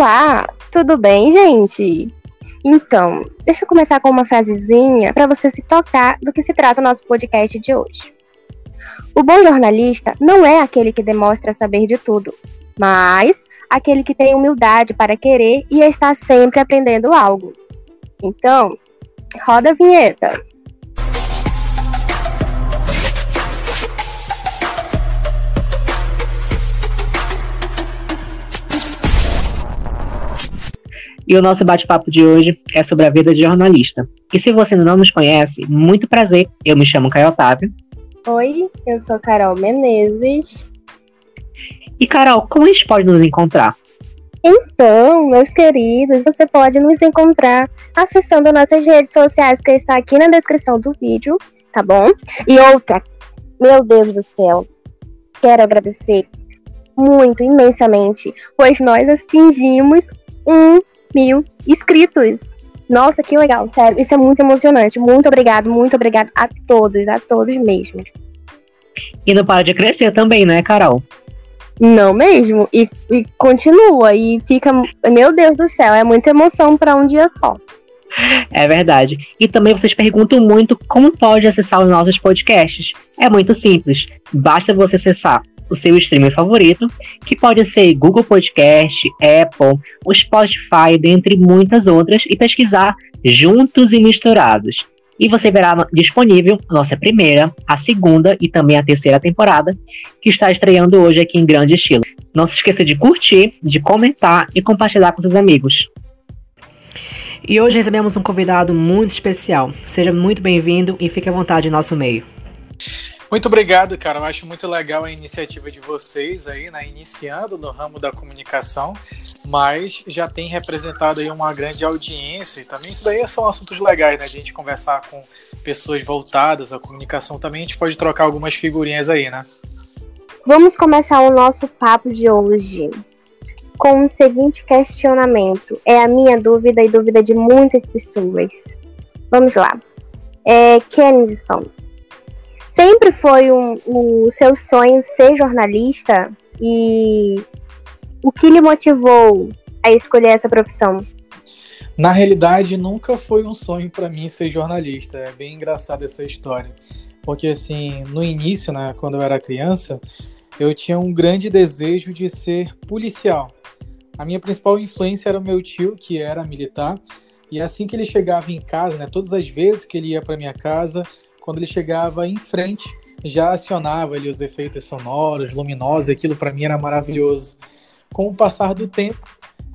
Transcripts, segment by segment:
Olá, tudo bem, gente? Então, deixa eu começar com uma frasezinha para você se tocar do que se trata o nosso podcast de hoje. O bom jornalista não é aquele que demonstra saber de tudo, mas aquele que tem humildade para querer e está sempre aprendendo algo. Então, roda a vinheta. E o nosso bate-papo de hoje é sobre a vida de jornalista. E se você não nos conhece, muito prazer, eu me chamo Caio Otávio. Oi, eu sou Carol Menezes. E Carol, como a gente pode nos encontrar? Então, meus queridos, você pode nos encontrar acessando nossas redes sociais que está aqui na descrição do vídeo, tá bom? E outra, meu Deus do céu, quero agradecer muito, imensamente, pois nós atingimos um mil inscritos. Nossa, que legal, sério. Isso é muito emocionante. Muito obrigado, muito obrigado a todos, a todos mesmo. E não para de crescer também, né, Carol? Não mesmo. E, e continua. E fica. Meu Deus do céu, é muita emoção para um dia só. É verdade. E também vocês perguntam muito como pode acessar os nossos podcasts. É muito simples. Basta você acessar o seu streamer favorito, que pode ser Google Podcast, Apple, o Spotify, dentre muitas outras, e pesquisar Juntos e Misturados. E você verá disponível nossa primeira, a segunda e também a terceira temporada, que está estreando hoje aqui em grande estilo. Não se esqueça de curtir, de comentar e compartilhar com seus amigos. E hoje recebemos um convidado muito especial. Seja muito bem-vindo e fique à vontade em nosso meio. Muito obrigado, cara. Eu acho muito legal a iniciativa de vocês aí, né? Iniciando no ramo da comunicação, mas já tem representado aí uma grande audiência e também isso daí são assuntos legais, né? A gente conversar com pessoas voltadas à comunicação também, a gente pode trocar algumas figurinhas aí, né? Vamos começar o nosso papo de hoje com o seguinte questionamento. É a minha dúvida e dúvida de muitas pessoas. Vamos lá. É, Kennison, sempre foi um, o seu sonho ser jornalista e o que lhe motivou a escolher essa profissão? Na realidade, nunca foi um sonho para mim ser jornalista. É bem engraçada essa história. Porque, assim, no início, né, quando eu era criança, eu tinha um grande desejo de ser policial. A minha principal influência era o meu tio, que era militar. E assim que ele chegava em casa, né, todas as vezes que ele ia para minha casa, quando ele chegava em frente, já acionava ali os efeitos sonoros, luminosos, aquilo para mim era maravilhoso. Com o passar do tempo,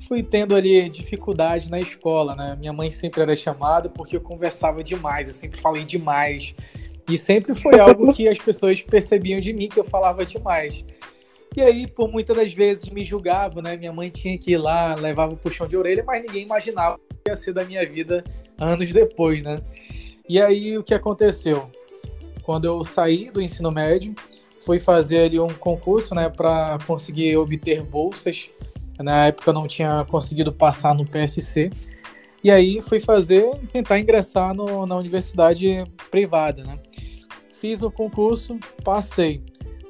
fui tendo ali dificuldade na escola, né? Minha mãe sempre era chamada porque eu conversava demais, eu sempre falei demais. E sempre foi algo que as pessoas percebiam de mim que eu falava demais. E aí, por muitas das vezes, me julgavam, né? Minha mãe tinha que ir lá, levava o puxão de orelha, mas ninguém imaginava que ia ser da minha vida anos depois, né? E aí o que aconteceu? Quando eu saí do ensino médio, fui fazer ali um concurso, né, para conseguir obter bolsas. Na época eu não tinha conseguido passar no PSC. E aí fui fazer, tentar ingressar no, na universidade privada, né? Fiz o concurso, passei.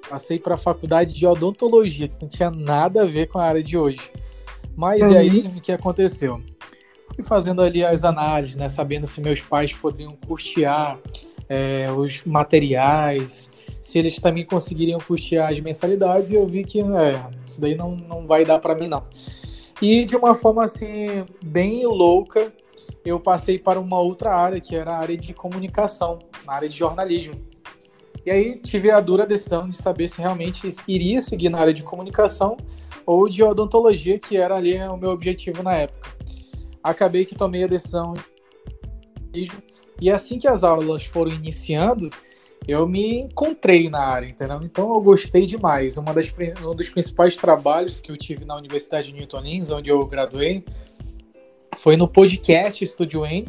Passei para a faculdade de odontologia, que não tinha nada a ver com a área de hoje. Mas uhum. e aí, o que aconteceu? Fui fazendo ali as análises, né, sabendo se meus pais poderiam custear é, os materiais, se eles também conseguiriam custear as mensalidades, e eu vi que é, isso daí não, não vai dar para mim não. E de uma forma assim bem louca, eu passei para uma outra área, que era a área de comunicação, na área de jornalismo. E aí tive a dura decisão de saber se realmente iria seguir na área de comunicação ou de odontologia, que era ali o meu objetivo na época acabei que tomei a decisão e assim que as aulas foram iniciando, eu me encontrei na área, entendeu? Então eu gostei demais. Uma das, um dos principais trabalhos que eu tive na Universidade de Newton Lins, onde eu graduei, foi no podcast Estúdio N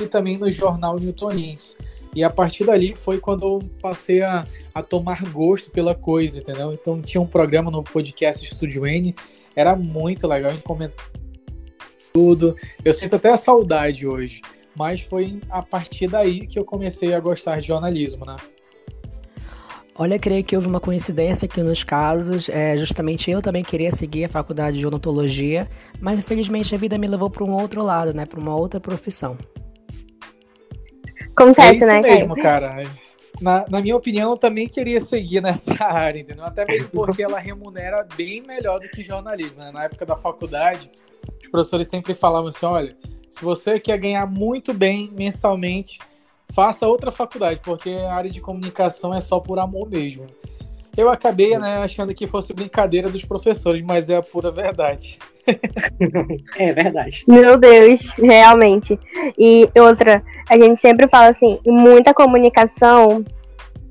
e também no jornal Newton Lins. E a partir dali foi quando eu passei a, a tomar gosto pela coisa, entendeu? Então tinha um programa no podcast Estúdio N, era muito legal, a gente comentava tudo. Eu sinto até a saudade hoje. Mas foi a partir daí que eu comecei a gostar de jornalismo, né? Olha, creio que houve uma coincidência aqui nos casos. É, justamente eu também queria seguir a faculdade de odontologia, mas infelizmente a vida me levou para um outro lado, né? Para uma outra profissão. Acontece, é né, isso mesmo, cara. Na, na, minha opinião, eu também queria seguir nessa área, entendeu? Até mesmo porque ela remunera bem melhor do que jornalismo. Né? Na época da faculdade, os professores sempre falavam assim: olha, se você quer ganhar muito bem mensalmente, faça outra faculdade, porque a área de comunicação é só por amor mesmo. Eu acabei né, achando que fosse brincadeira dos professores, mas é a pura verdade. é verdade. Meu Deus, realmente. E outra, a gente sempre fala assim, muita comunicação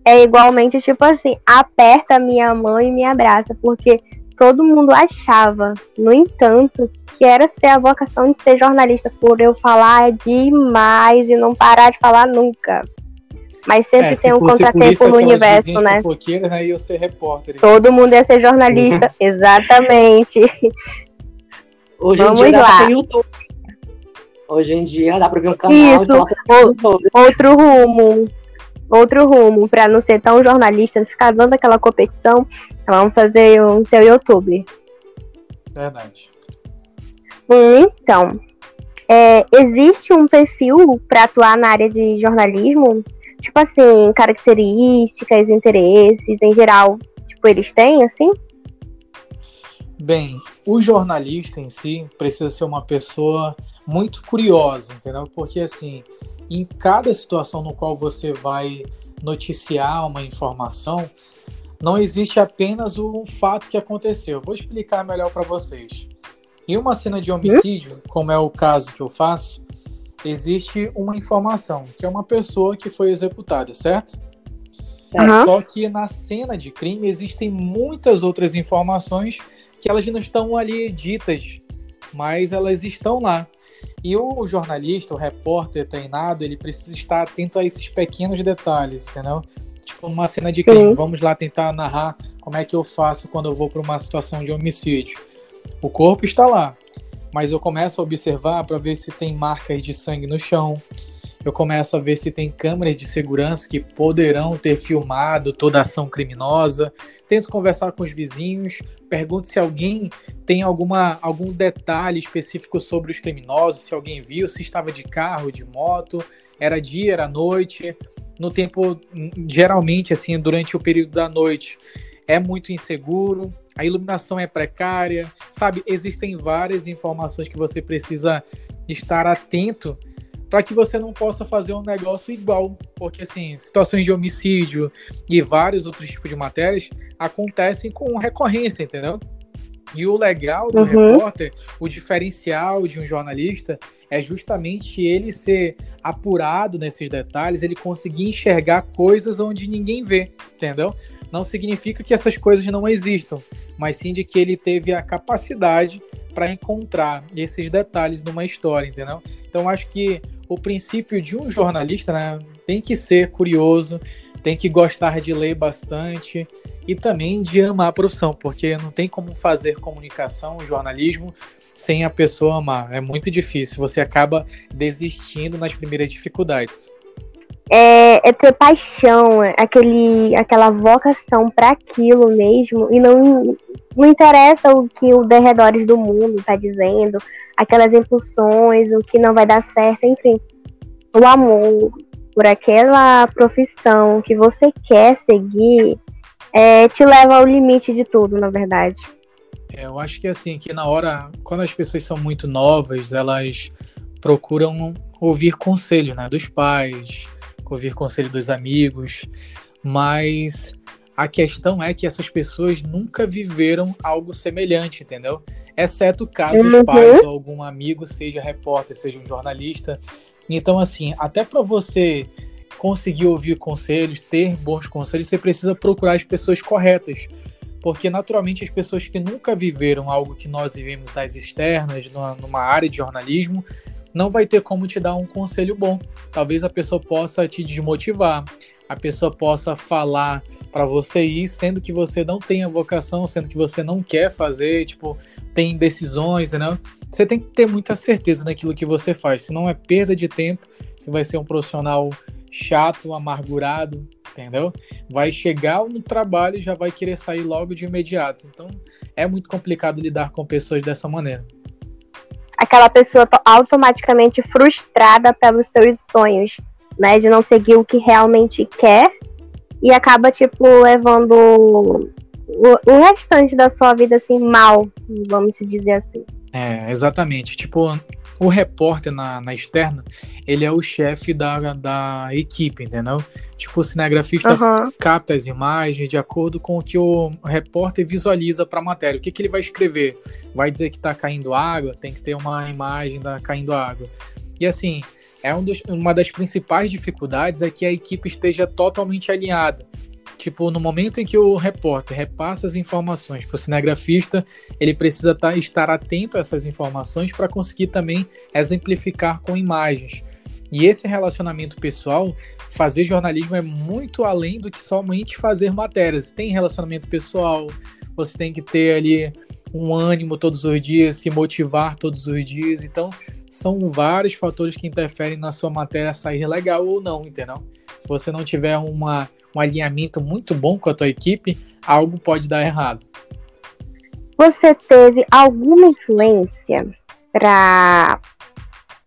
é igualmente tipo assim, aperta minha mão e me abraça, porque todo mundo achava, no entanto, que era ser a vocação de ser jornalista, por eu falar demais e não parar de falar nunca. Mas sempre é, tem um contratempo no universo, né? né? Eu ser repórter. Todo mundo ia ser jornalista, exatamente. Hoje Vamos em dia lá. dá pra YouTube. Hoje em dia dá pra ver um canal Isso, outro rumo. Outro rumo, pra não ser tão jornalista, ficar dando aquela competição, vamos fazer o seu YouTube. Verdade. Então, é, existe um perfil para atuar na área de jornalismo? Tipo assim, características, interesses, em geral, tipo, eles têm, assim? Bem, o jornalista em si precisa ser uma pessoa muito curiosa, entendeu? Porque assim, em cada situação no qual você vai noticiar uma informação, não existe apenas um fato que aconteceu. Vou explicar melhor para vocês. Em uma cena de homicídio, como é o caso que eu faço, existe uma informação, que é uma pessoa que foi executada, certo? certo. Só que na cena de crime existem muitas outras informações que elas não estão ali ditas, mas elas estão lá. E o jornalista, o repórter treinado, ele precisa estar atento a esses pequenos detalhes, entendeu? Tipo, uma cena de crime, Sim. vamos lá tentar narrar como é que eu faço quando eu vou para uma situação de homicídio. O corpo está lá, mas eu começo a observar para ver se tem marcas de sangue no chão. Eu começo a ver se tem câmeras de segurança que poderão ter filmado toda a ação criminosa. Tento conversar com os vizinhos, pergunto se alguém tem alguma, algum detalhe específico sobre os criminosos, se alguém viu, se estava de carro, de moto, era dia, era noite. No tempo, geralmente, assim, durante o período da noite, é muito inseguro a iluminação é precária, sabe? Existem várias informações que você precisa estar atento para que você não possa fazer um negócio igual, porque assim, situações de homicídio e vários outros tipos de matérias acontecem com recorrência, entendeu? E o legal do uhum. repórter, o diferencial de um jornalista é justamente ele ser apurado nesses detalhes, ele conseguir enxergar coisas onde ninguém vê, entendeu? Não significa que essas coisas não existam, mas sim de que ele teve a capacidade para encontrar esses detalhes numa história, entendeu? Então acho que o princípio de um jornalista né, tem que ser curioso, tem que gostar de ler bastante e também de amar a profissão, porque não tem como fazer comunicação, jornalismo sem a pessoa amar. É muito difícil, você acaba desistindo nas primeiras dificuldades. É, é ter paixão, aquele, aquela vocação para aquilo mesmo, e não, não interessa o que o derredores do mundo está dizendo, aquelas impulsões, o que não vai dar certo, enfim. O amor por aquela profissão que você quer seguir é, te leva ao limite de tudo, na verdade. É, eu acho que assim, que na hora, quando as pessoas são muito novas, elas procuram ouvir conselho, né, dos pais, ouvir conselho dos amigos, mas a questão é que essas pessoas nunca viveram algo semelhante, entendeu? Exceto caso uhum. os pais ou algum amigo seja repórter, seja um jornalista. Então, assim, até para você conseguir ouvir conselhos, ter bons conselhos, você precisa procurar as pessoas corretas porque naturalmente as pessoas que nunca viveram algo que nós vivemos das externas, numa, numa área de jornalismo, não vai ter como te dar um conselho bom. Talvez a pessoa possa te desmotivar, a pessoa possa falar para você ir, sendo que você não tem a vocação, sendo que você não quer fazer, tipo, tem decisões, né? Você tem que ter muita certeza naquilo que você faz, senão é perda de tempo, você vai ser um profissional chato, amargurado, entendeu? Vai chegar no trabalho e já vai querer sair logo de imediato. Então, é muito complicado lidar com pessoas dessa maneira. Aquela pessoa automaticamente frustrada pelos seus sonhos, né? De não seguir o que realmente quer e acaba, tipo, levando o, o restante da sua vida, assim, mal, vamos dizer assim. É, exatamente. Tipo, o repórter na, na externa, ele é o chefe da, da equipe, entendeu? Tipo, o cinegrafista uhum. capta as imagens de acordo com o que o repórter visualiza para a matéria. O que, que ele vai escrever? Vai dizer que está caindo água? Tem que ter uma imagem da caindo água. E assim, é um dos, uma das principais dificuldades é que a equipe esteja totalmente alinhada. Tipo, no momento em que o repórter repassa as informações para o cinegrafista, ele precisa tá, estar atento a essas informações para conseguir também exemplificar com imagens. E esse relacionamento pessoal, fazer jornalismo é muito além do que somente fazer matérias. Tem relacionamento pessoal, você tem que ter ali um ânimo todos os dias, se motivar todos os dias. Então, são vários fatores que interferem na sua matéria sair legal ou não, entendeu? Se você não tiver uma um alinhamento muito bom com a tua equipe, algo pode dar errado. Você teve alguma influência para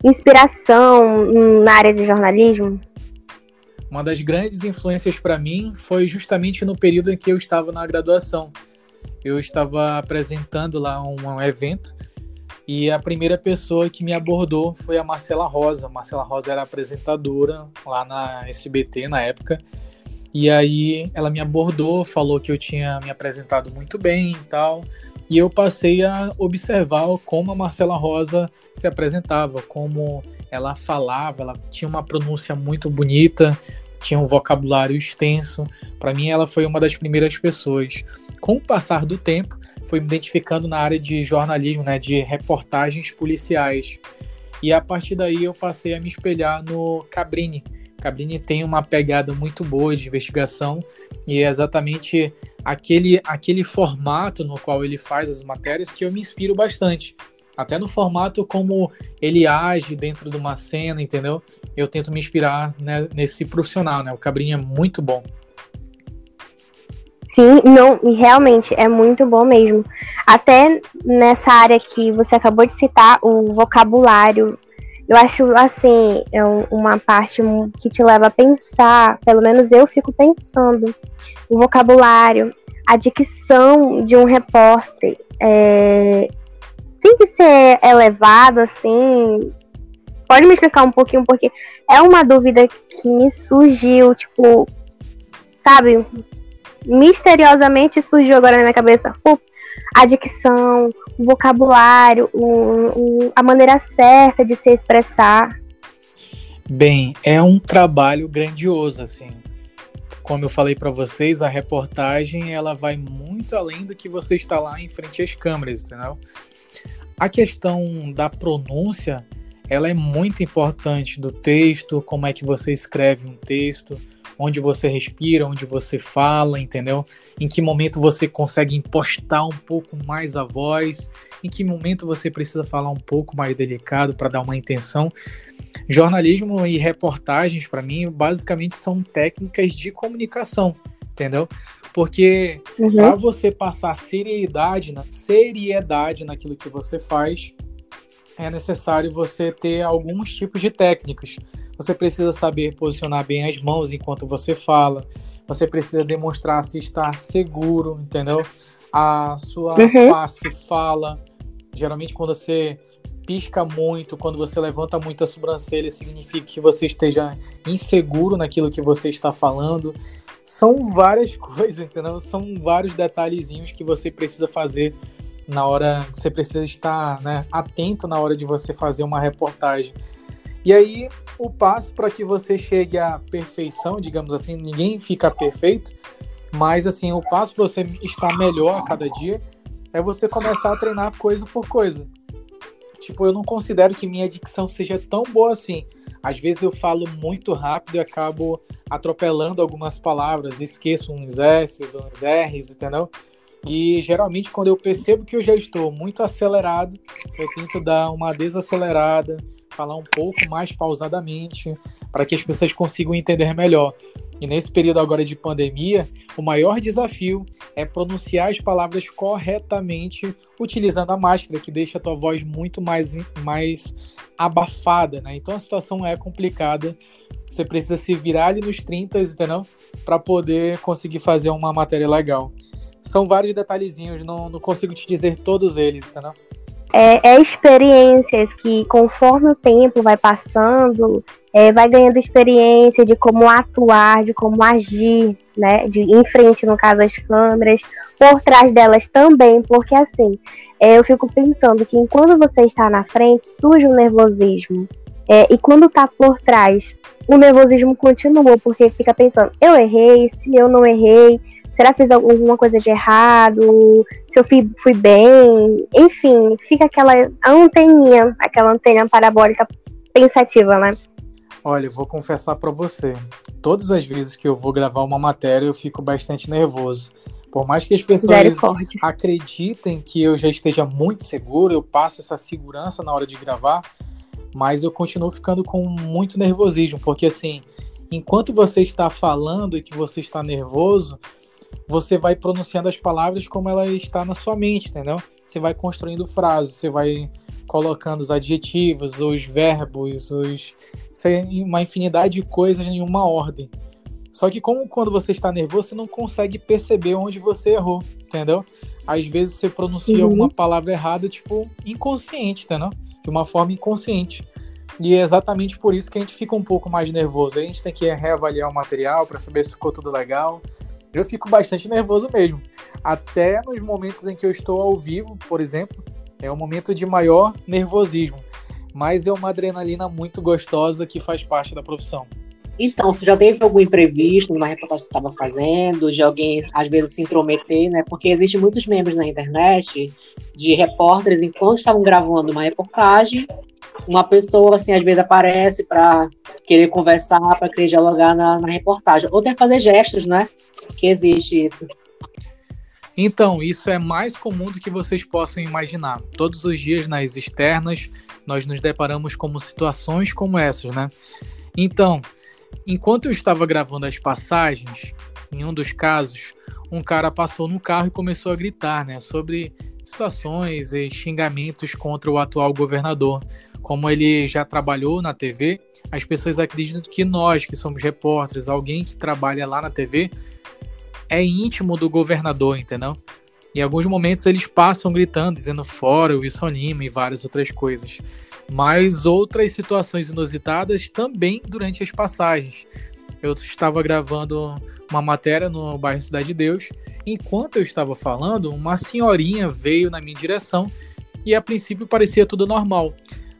inspiração na área de jornalismo? Uma das grandes influências para mim foi justamente no período em que eu estava na graduação. Eu estava apresentando lá um evento e a primeira pessoa que me abordou foi a Marcela Rosa. Marcela Rosa era apresentadora lá na SBT na época e aí ela me abordou, falou que eu tinha me apresentado muito bem e tal. E eu passei a observar como a Marcela Rosa se apresentava, como ela falava, ela tinha uma pronúncia muito bonita, tinha um vocabulário extenso. Para mim, ela foi uma das primeiras pessoas. Com o passar do tempo, fui me identificando na área de jornalismo, né, de reportagens policiais. E a partir daí eu passei a me espelhar no Cabrini, Cabrini tem uma pegada muito boa de investigação e é exatamente aquele, aquele formato no qual ele faz as matérias que eu me inspiro bastante. Até no formato como ele age dentro de uma cena, entendeu? Eu tento me inspirar né, nesse profissional, né? O Cabrini é muito bom. Sim, não, realmente é muito bom mesmo. Até nessa área que você acabou de citar, o vocabulário eu acho, assim, é uma parte que te leva a pensar, pelo menos eu fico pensando, o vocabulário, a dicção de um repórter é, tem que ser elevado, assim. Pode me explicar um pouquinho, porque é uma dúvida que me surgiu, tipo, sabe? Misteriosamente surgiu agora na minha cabeça. A dicção, o vocabulário, o, o, a maneira certa de se expressar? Bem, é um trabalho grandioso, assim. Como eu falei para vocês, a reportagem ela vai muito além do que você está lá em frente às câmeras, entendeu? A questão da pronúncia, ela é muito importante do texto, como é que você escreve um texto, onde você respira, onde você fala, entendeu? Em que momento você consegue impostar um pouco mais a voz, em que momento você precisa falar um pouco mais delicado para dar uma intenção. Jornalismo e reportagens, para mim, basicamente são técnicas de comunicação, entendeu? Porque uhum. para você passar seriedade, seriedade naquilo que você faz, é necessário você ter alguns tipos de técnicas. Você precisa saber posicionar bem as mãos enquanto você fala. Você precisa demonstrar se está seguro, entendeu? A sua uhum. face fala. Geralmente, quando você pisca muito, quando você levanta muito a sobrancelha, significa que você esteja inseguro naquilo que você está falando. São várias coisas, entendeu? São vários detalhezinhos que você precisa fazer na hora você precisa estar né, atento na hora de você fazer uma reportagem. E aí, o passo para que você chegue à perfeição, digamos assim, ninguém fica perfeito, mas assim, o passo para você estar melhor a cada dia é você começar a treinar coisa por coisa. Tipo, eu não considero que minha dicção seja tão boa assim. Às vezes eu falo muito rápido e acabo atropelando algumas palavras, esqueço uns S's, uns R's, entendeu? E geralmente, quando eu percebo que eu já estou muito acelerado, eu tento dar uma desacelerada, falar um pouco mais pausadamente, para que as pessoas consigam entender melhor. E nesse período agora de pandemia, o maior desafio é pronunciar as palavras corretamente utilizando a máscara, que deixa a tua voz muito mais, mais abafada, né? Então a situação é complicada. Você precisa se virar ali nos 30, entendeu? Para poder conseguir fazer uma matéria legal. São vários detalhezinhos, não, não consigo te dizer todos eles, entendeu? É, é experiências que, conforme o tempo vai passando, é, vai ganhando experiência de como atuar, de como agir, né? De em frente, no caso, às câmeras, por trás delas também, porque assim, é, eu fico pensando que enquanto você está na frente, surge o nervosismo. É, e quando está por trás, o nervosismo continua, porque fica pensando, eu errei, se eu não errei, será que fiz alguma coisa de errado? Se eu fui, fui bem? Enfim, fica aquela anteninha, aquela antena parabólica pensativa, né? Olha, eu vou confessar para você. Todas as vezes que eu vou gravar uma matéria, eu fico bastante nervoso. Por mais que as pessoas acreditem que eu já esteja muito seguro, eu passo essa segurança na hora de gravar, mas eu continuo ficando com muito nervosismo, porque assim, enquanto você está falando e que você está nervoso, você vai pronunciando as palavras como ela está na sua mente, entendeu? Você vai construindo frases, você vai colocando os adjetivos, os verbos, os uma infinidade de coisas em uma ordem. Só que como quando você está nervoso, você não consegue perceber onde você errou, entendeu? Às vezes você pronuncia uhum. alguma palavra errada, tipo, inconsciente, entendeu? De uma forma inconsciente. E é exatamente por isso que a gente fica um pouco mais nervoso. A gente tem que reavaliar o material para saber se ficou tudo legal. Eu fico bastante nervoso mesmo. Até nos momentos em que eu estou ao vivo, por exemplo, é um momento de maior nervosismo, mas é uma adrenalina muito gostosa que faz parte da profissão. Então, você já teve algum imprevisto numa reportagem que você estava fazendo, de alguém às vezes se intrometer, né? Porque existem muitos membros na internet de repórteres, enquanto estavam gravando uma reportagem, uma pessoa, assim, às vezes aparece para querer conversar, para querer dialogar na, na reportagem, ou até fazer gestos, né? Que existe isso. Então, isso é mais comum do que vocês possam imaginar. Todos os dias nas externas, nós nos deparamos com situações como essas, né? Então, enquanto eu estava gravando as passagens, em um dos casos, um cara passou no carro e começou a gritar, né, sobre situações e xingamentos contra o atual governador. Como ele já trabalhou na TV, as pessoas acreditam que nós, que somos repórteres, alguém que trabalha lá na TV, é íntimo do governador, entendeu? Em alguns momentos eles passam gritando, dizendo fora Wilson Lima e várias outras coisas. Mas outras situações inusitadas também durante as passagens. Eu estava gravando uma matéria no bairro Cidade de Deus. Enquanto eu estava falando, uma senhorinha veio na minha direção e a princípio parecia tudo normal.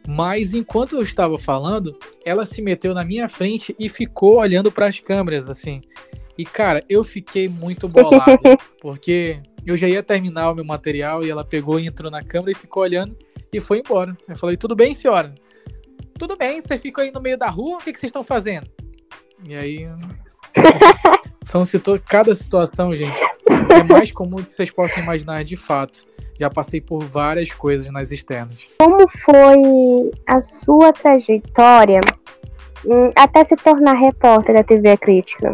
Mas enquanto eu estava falando, ela se meteu na minha frente e ficou olhando para as câmeras, assim. E, cara, eu fiquei muito bolado, porque eu já ia terminar o meu material e ela pegou, entrou na câmera e ficou olhando e foi embora. Eu falei, tudo bem, senhora? Tudo bem, você ficou aí no meio da rua, o que, que vocês estão fazendo? E aí. São situ... Cada situação, gente, é mais comum do que vocês possam imaginar de fato. Já passei por várias coisas nas externas. Como foi a sua trajetória hum, até se tornar repórter da TV Crítica?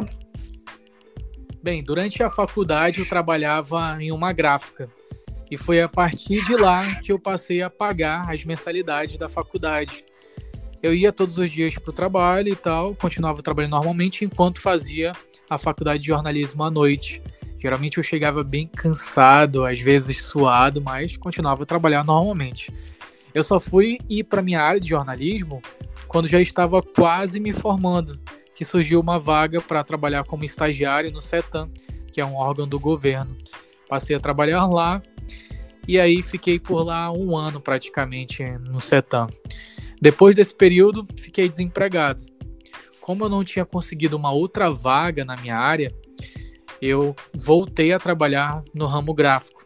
Bem, durante a faculdade eu trabalhava em uma gráfica. E foi a partir de lá que eu passei a pagar as mensalidades da faculdade. Eu ia todos os dias para o trabalho e tal, continuava trabalhando normalmente enquanto fazia a faculdade de jornalismo à noite. Geralmente eu chegava bem cansado, às vezes suado, mas continuava a trabalhar normalmente. Eu só fui ir para minha área de jornalismo quando já estava quase me formando que surgiu uma vaga para trabalhar como estagiário no CETAM, que é um órgão do governo. Passei a trabalhar lá e aí fiquei por lá um ano praticamente no CETAM. Depois desse período, fiquei desempregado. Como eu não tinha conseguido uma outra vaga na minha área, eu voltei a trabalhar no ramo gráfico.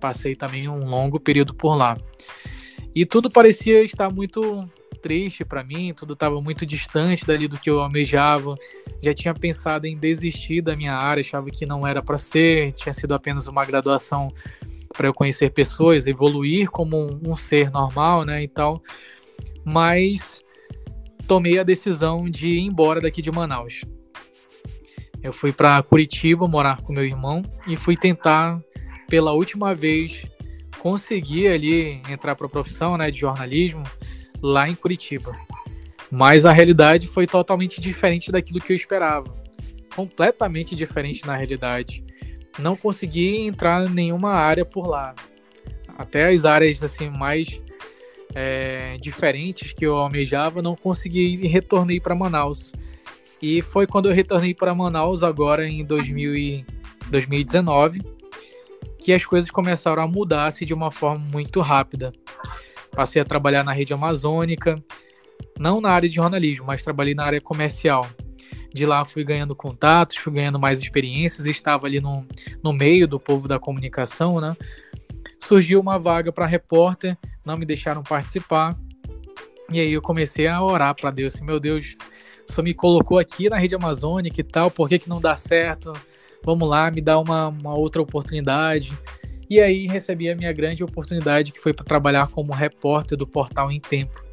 Passei também um longo período por lá. E tudo parecia estar muito triste para mim, tudo estava muito distante dali do que eu almejava. Já tinha pensado em desistir da minha área, achava que não era para ser, tinha sido apenas uma graduação para eu conhecer pessoas, evoluir como um, um ser normal, né, e tal. Mas tomei a decisão de ir embora daqui de Manaus. Eu fui para Curitiba morar com meu irmão e fui tentar pela última vez conseguir ali entrar para a profissão, né, de jornalismo lá em Curitiba. Mas a realidade foi totalmente diferente daquilo que eu esperava. Completamente diferente na realidade. Não consegui entrar em nenhuma área por lá. Até as áreas assim mais é, diferentes que eu almejava, não consegui e retornei para Manaus. E foi quando eu retornei para Manaus, agora em 2000 e 2019, que as coisas começaram a mudar-se de uma forma muito rápida. Passei a trabalhar na rede amazônica, não na área de jornalismo, mas trabalhei na área comercial. De lá fui ganhando contatos, fui ganhando mais experiências, estava ali no, no meio do povo da comunicação, né? Surgiu uma vaga para repórter, não me deixaram participar. E aí eu comecei a orar para Deus, assim, meu Deus, só me colocou aqui na rede amazônica e tal, por que, que não dá certo? Vamos lá, me dá uma, uma outra oportunidade. E aí recebi a minha grande oportunidade, que foi para trabalhar como repórter do portal Em Tempo.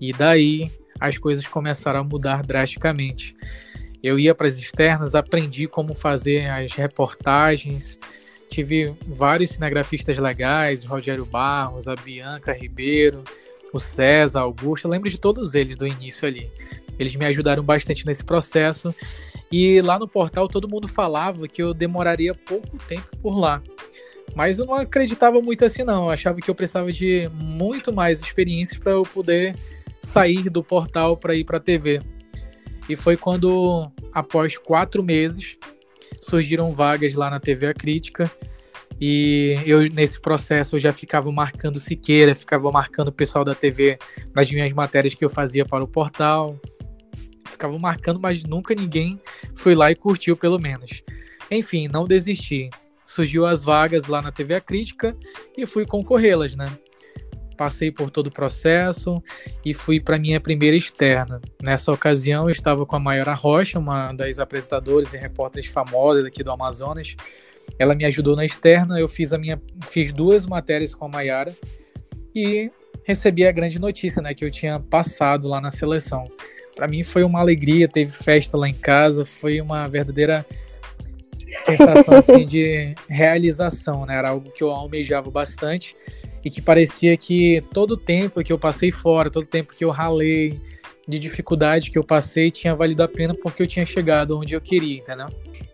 E daí as coisas começaram a mudar drasticamente. Eu ia para as externas, aprendi como fazer as reportagens, tive vários cinegrafistas legais, Rogério Barros, a Bianca Ribeiro, o César, Augusto, eu lembro de todos eles do início ali. Eles me ajudaram bastante nesse processo. E lá no portal todo mundo falava que eu demoraria pouco tempo por lá. Mas eu não acreditava muito assim, não. Eu achava que eu precisava de muito mais experiências para eu poder sair do portal para ir para a TV. E foi quando, após quatro meses, surgiram vagas lá na TV A Crítica. E eu, nesse processo, eu já ficava marcando Siqueira, ficava marcando o pessoal da TV nas minhas matérias que eu fazia para o portal ficavam marcando, mas nunca ninguém foi lá e curtiu, pelo menos. Enfim, não desisti. Surgiu as vagas lá na TV A Crítica e fui concorrê-las, né? Passei por todo o processo e fui para minha primeira externa. Nessa ocasião, eu estava com a Mayora Rocha, uma das apresentadoras e repórteres famosas aqui do Amazonas. Ela me ajudou na externa, eu fiz a minha fiz duas matérias com a Mayara e recebi a grande notícia, né, que eu tinha passado lá na seleção para mim foi uma alegria, teve festa lá em casa, foi uma verdadeira sensação assim de realização, né? Era algo que eu almejava bastante e que parecia que todo o tempo que eu passei fora, todo o tempo que eu ralei, de dificuldade que eu passei, tinha valido a pena porque eu tinha chegado onde eu queria, entendeu?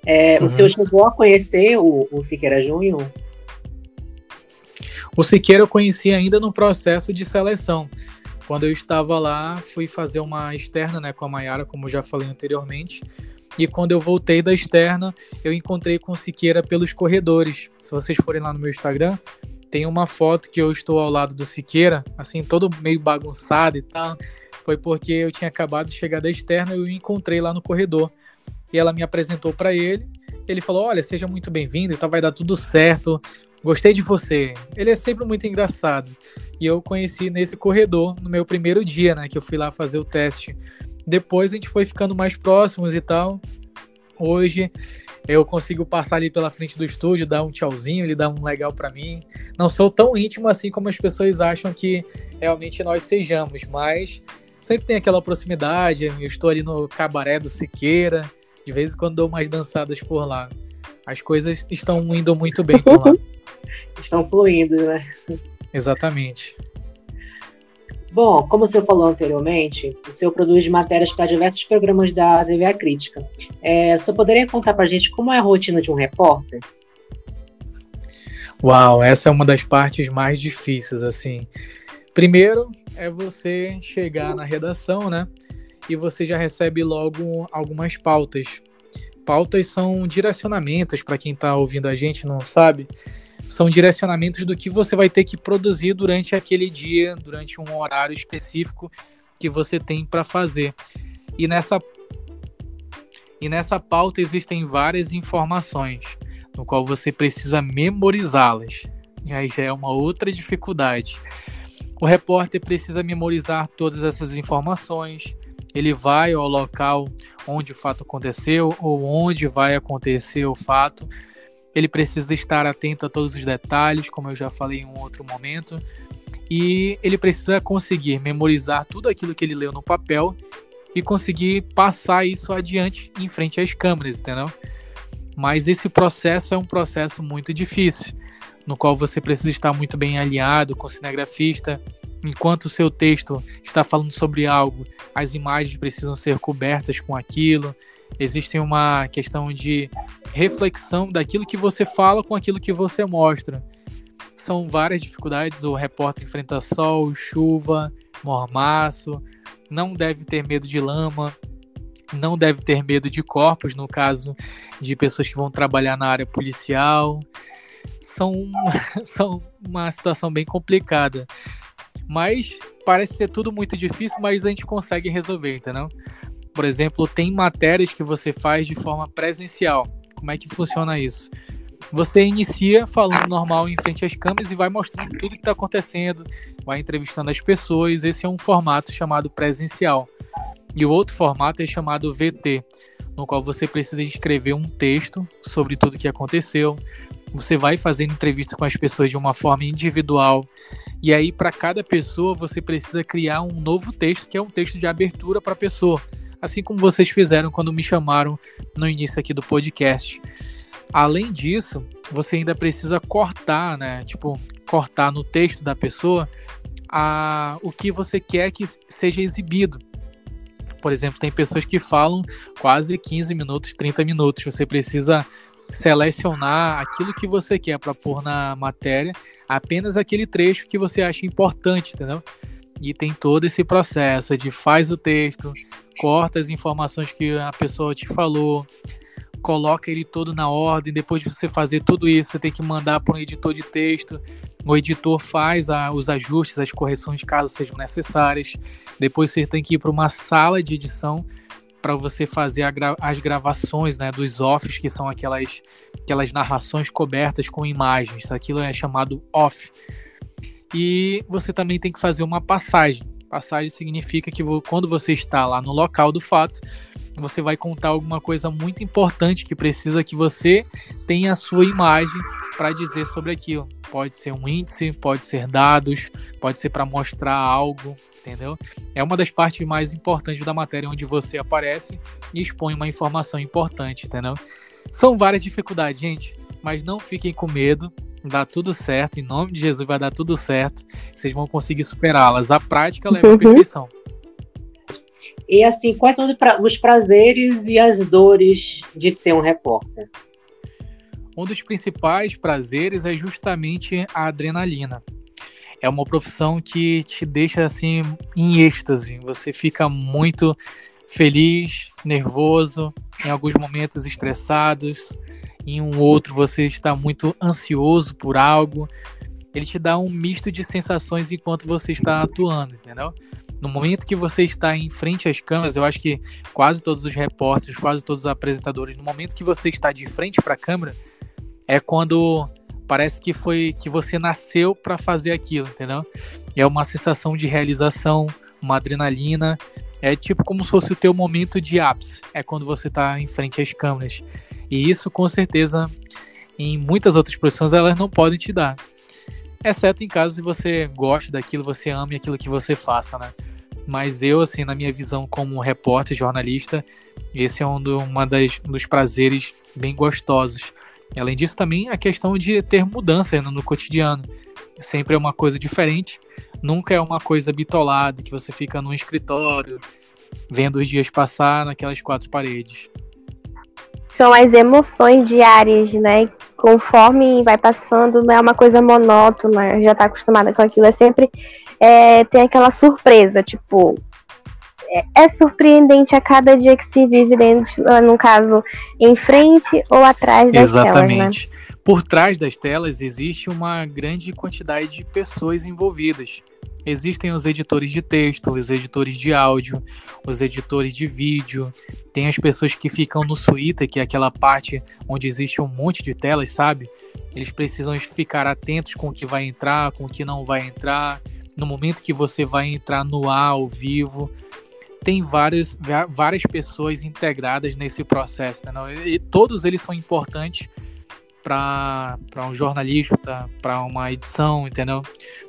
É, uhum. O senhor chegou a conhecer o, o Siqueira Júnior? O Siqueira eu conheci ainda no processo de seleção. Quando eu estava lá, fui fazer uma externa né, com a Mayara, como já falei anteriormente. E quando eu voltei da externa, eu encontrei com o Siqueira pelos corredores. Se vocês forem lá no meu Instagram, tem uma foto que eu estou ao lado do Siqueira, assim, todo meio bagunçado e tal. Foi porque eu tinha acabado de chegar da externa e eu o encontrei lá no corredor. E ela me apresentou para ele. Ele falou: Olha, seja muito bem-vindo, então vai dar tudo certo. Gostei de você. Ele é sempre muito engraçado. E eu conheci nesse corredor no meu primeiro dia, né? Que eu fui lá fazer o teste. Depois a gente foi ficando mais próximos e tal. Hoje eu consigo passar ali pela frente do estúdio, dar um tchauzinho, ele dá um legal para mim. Não sou tão íntimo assim como as pessoas acham que realmente nós sejamos, mas sempre tem aquela proximidade. Eu estou ali no cabaré do Siqueira, de vez em quando dou umas dançadas por lá. As coisas estão indo muito bem por lá. estão fluindo, né? Exatamente. Bom, como o senhor falou anteriormente, o senhor produz matérias para diversos programas da TV A Crítica. É, o senhor poderia contar para a gente como é a rotina de um repórter? Uau, essa é uma das partes mais difíceis, assim. Primeiro é você chegar na redação, né? E você já recebe logo algumas pautas. Pautas são direcionamentos, para quem está ouvindo a gente não sabe são direcionamentos do que você vai ter que produzir durante aquele dia, durante um horário específico que você tem para fazer. E nessa e nessa pauta existem várias informações, no qual você precisa memorizá-las. E aí já é uma outra dificuldade. O repórter precisa memorizar todas essas informações. Ele vai ao local onde o fato aconteceu ou onde vai acontecer o fato ele precisa estar atento a todos os detalhes, como eu já falei em um outro momento, e ele precisa conseguir memorizar tudo aquilo que ele leu no papel e conseguir passar isso adiante em frente às câmeras, entendeu? Mas esse processo é um processo muito difícil, no qual você precisa estar muito bem alinhado com o cinegrafista. Enquanto o seu texto está falando sobre algo, as imagens precisam ser cobertas com aquilo. Existe uma questão de reflexão daquilo que você fala com aquilo que você mostra. São várias dificuldades. O repórter enfrenta sol, chuva, mormaço, não deve ter medo de lama, não deve ter medo de corpos, no caso de pessoas que vão trabalhar na área policial. São, são uma situação bem complicada. Mas parece ser tudo muito difícil, mas a gente consegue resolver, entendeu? Por exemplo, tem matérias que você faz de forma presencial. Como é que funciona isso? Você inicia falando normal em frente às câmeras e vai mostrando tudo que está acontecendo, vai entrevistando as pessoas. Esse é um formato chamado presencial. E o outro formato é chamado VT, no qual você precisa escrever um texto sobre tudo que aconteceu. Você vai fazendo entrevista com as pessoas de uma forma individual. E aí, para cada pessoa, você precisa criar um novo texto, que é um texto de abertura para a pessoa. Assim como vocês fizeram quando me chamaram no início aqui do podcast. Além disso, você ainda precisa cortar, né? Tipo, cortar no texto da pessoa a, o que você quer que seja exibido. Por exemplo, tem pessoas que falam quase 15 minutos, 30 minutos. Você precisa selecionar aquilo que você quer para pôr na matéria, apenas aquele trecho que você acha importante, entendeu? E tem todo esse processo de faz o texto, corta as informações que a pessoa te falou, coloca ele todo na ordem. Depois de você fazer tudo isso, você tem que mandar para um editor de texto. O editor faz a, os ajustes, as correções, caso sejam necessárias. Depois você tem que ir para uma sala de edição para você fazer gra as gravações né, dos offs, que são aquelas, aquelas narrações cobertas com imagens. Aquilo é chamado off. E você também tem que fazer uma passagem. Passagem significa que quando você está lá no local do fato, você vai contar alguma coisa muito importante que precisa que você tenha a sua imagem para dizer sobre aquilo. Pode ser um índice, pode ser dados, pode ser para mostrar algo, entendeu? É uma das partes mais importantes da matéria onde você aparece e expõe uma informação importante, entendeu? São várias dificuldades, gente, mas não fiquem com medo. Dá tudo certo, em nome de Jesus vai dar tudo certo. Vocês vão conseguir superá-las. A prática leva à uhum. perfeição. E assim, quais são os prazeres e as dores de ser um repórter? Um dos principais prazeres é justamente a adrenalina. É uma profissão que te deixa assim em êxtase. Você fica muito feliz, nervoso, em alguns momentos estressados, em um outro você está muito ansioso por algo. Ele te dá um misto de sensações enquanto você está atuando, entendeu? no momento que você está em frente às câmeras, eu acho que quase todos os repórteres, quase todos os apresentadores, no momento que você está de frente para a câmera, é quando parece que foi que você nasceu para fazer aquilo, entendeu? É uma sensação de realização, uma adrenalina, é tipo como se fosse o teu momento de ápice, é quando você está em frente às câmeras. E isso com certeza em muitas outras profissões elas não podem te dar. Exceto em casos de você goste daquilo, você ame aquilo que você faça, né? Mas eu, assim, na minha visão como repórter, jornalista, esse é um, do, uma das, um dos prazeres bem gostosos. Além disso, também a questão de ter mudança no, no cotidiano. Sempre é uma coisa diferente, nunca é uma coisa bitolada, que você fica num escritório, vendo os dias passar naquelas quatro paredes. São as emoções diárias, né? Conforme vai passando, não é uma coisa monótona, já está acostumada com aquilo, é sempre é, tem aquela surpresa, tipo, é, é, surpreendente a cada dia que se vive dentro, no caso, em frente ou atrás das Exatamente. telas. Né? Por trás das telas existe uma grande quantidade de pessoas envolvidas. Existem os editores de texto, os editores de áudio, os editores de vídeo, tem as pessoas que ficam no suíte, que é aquela parte onde existe um monte de telas, sabe? Eles precisam ficar atentos com o que vai entrar, com o que não vai entrar no momento que você vai entrar no ar ao vivo. Tem várias, várias pessoas integradas nesse processo, né? e todos eles são importantes para um jornalista, para uma edição, entendeu?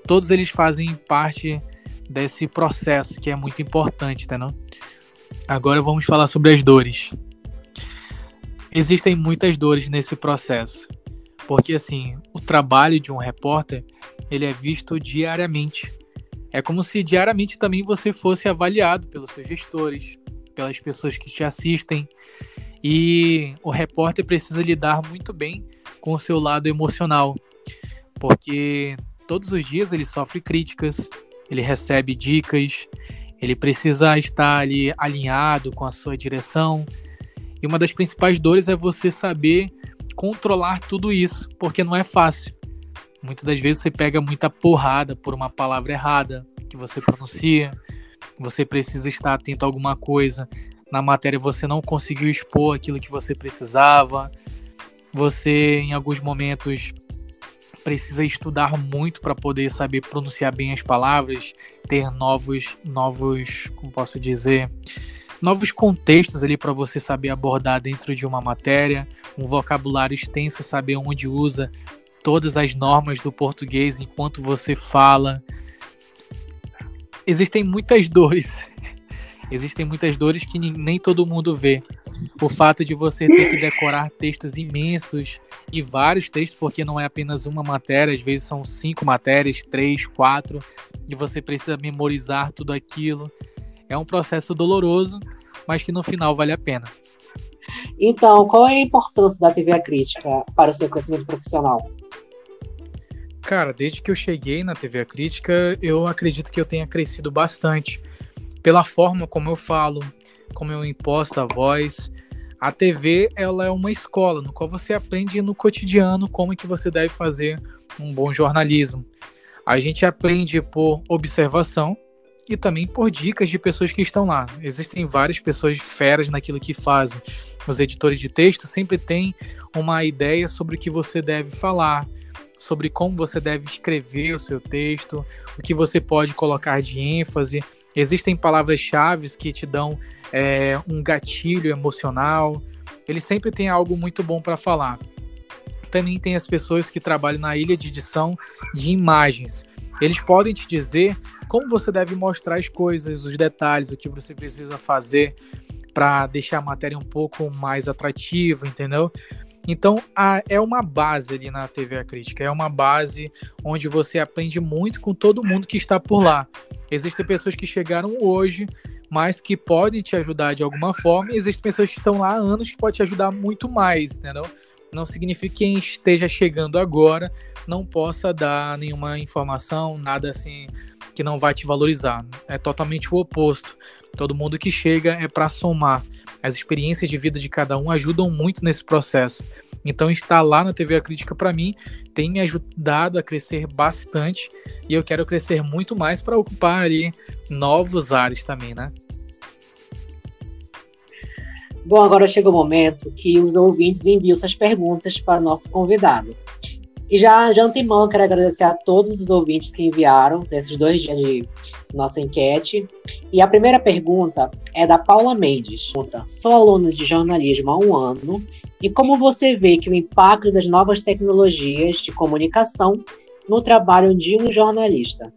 Todos eles fazem parte desse processo que é muito importante, entendeu? Agora vamos falar sobre as dores. Existem muitas dores nesse processo, porque assim, o trabalho de um repórter, ele é visto diariamente. É como se diariamente também você fosse avaliado pelos seus gestores, pelas pessoas que te assistem, e o repórter precisa lidar muito bem com o seu lado emocional, porque todos os dias ele sofre críticas, ele recebe dicas, ele precisa estar ali alinhado com a sua direção. E uma das principais dores é você saber controlar tudo isso, porque não é fácil. Muitas das vezes você pega muita porrada por uma palavra errada que você pronuncia, você precisa estar atento a alguma coisa. Na matéria você não conseguiu expor aquilo que você precisava. Você, em alguns momentos, precisa estudar muito para poder saber pronunciar bem as palavras, ter novos, novos, como posso dizer, novos contextos ali para você saber abordar dentro de uma matéria, um vocabulário extenso, saber onde usa todas as normas do português enquanto você fala. Existem muitas dores. Existem muitas dores que nem todo mundo vê. O fato de você ter que decorar textos imensos e vários textos, porque não é apenas uma matéria, às vezes são cinco matérias, três, quatro, e você precisa memorizar tudo aquilo. É um processo doloroso, mas que no final vale a pena. Então, qual é a importância da TV Crítica para o seu crescimento profissional? Cara, desde que eu cheguei na TV Crítica, eu acredito que eu tenha crescido bastante pela forma como eu falo, como eu imposto a voz. A TV, ela é uma escola no qual você aprende no cotidiano como é que você deve fazer um bom jornalismo. A gente aprende por observação e também por dicas de pessoas que estão lá. Existem várias pessoas feras naquilo que fazem. Os editores de texto sempre têm uma ideia sobre o que você deve falar, sobre como você deve escrever o seu texto, o que você pode colocar de ênfase. Existem palavras-chave que te dão é, um gatilho emocional. Ele sempre tem algo muito bom para falar. Também tem as pessoas que trabalham na ilha de edição de imagens. Eles podem te dizer como você deve mostrar as coisas, os detalhes, o que você precisa fazer para deixar a matéria um pouco mais atrativa, entendeu? Então, a, é uma base ali na TV A Crítica, é uma base onde você aprende muito com todo mundo que está por lá. Existem pessoas que chegaram hoje, mas que podem te ajudar de alguma forma, e existem pessoas que estão lá há anos que podem te ajudar muito mais, entendeu? Não significa que quem esteja chegando agora não possa dar nenhuma informação, nada assim que não vai te valorizar. É totalmente o oposto. Todo mundo que chega é para somar. As experiências de vida de cada um ajudam muito nesse processo. Então, estar lá na TV A Crítica, para mim, tem me ajudado a crescer bastante. E eu quero crescer muito mais para ocupar ali novos ares também, né? Bom, agora chega o momento que os ouvintes enviam suas perguntas para o nosso convidado. E já de antemão, quero agradecer a todos os ouvintes que enviaram desses dois dias de nossa enquete. E a primeira pergunta é da Paula Mendes. Sou aluna de jornalismo há um ano e como você vê que o impacto das novas tecnologias de comunicação no trabalho de um jornalista?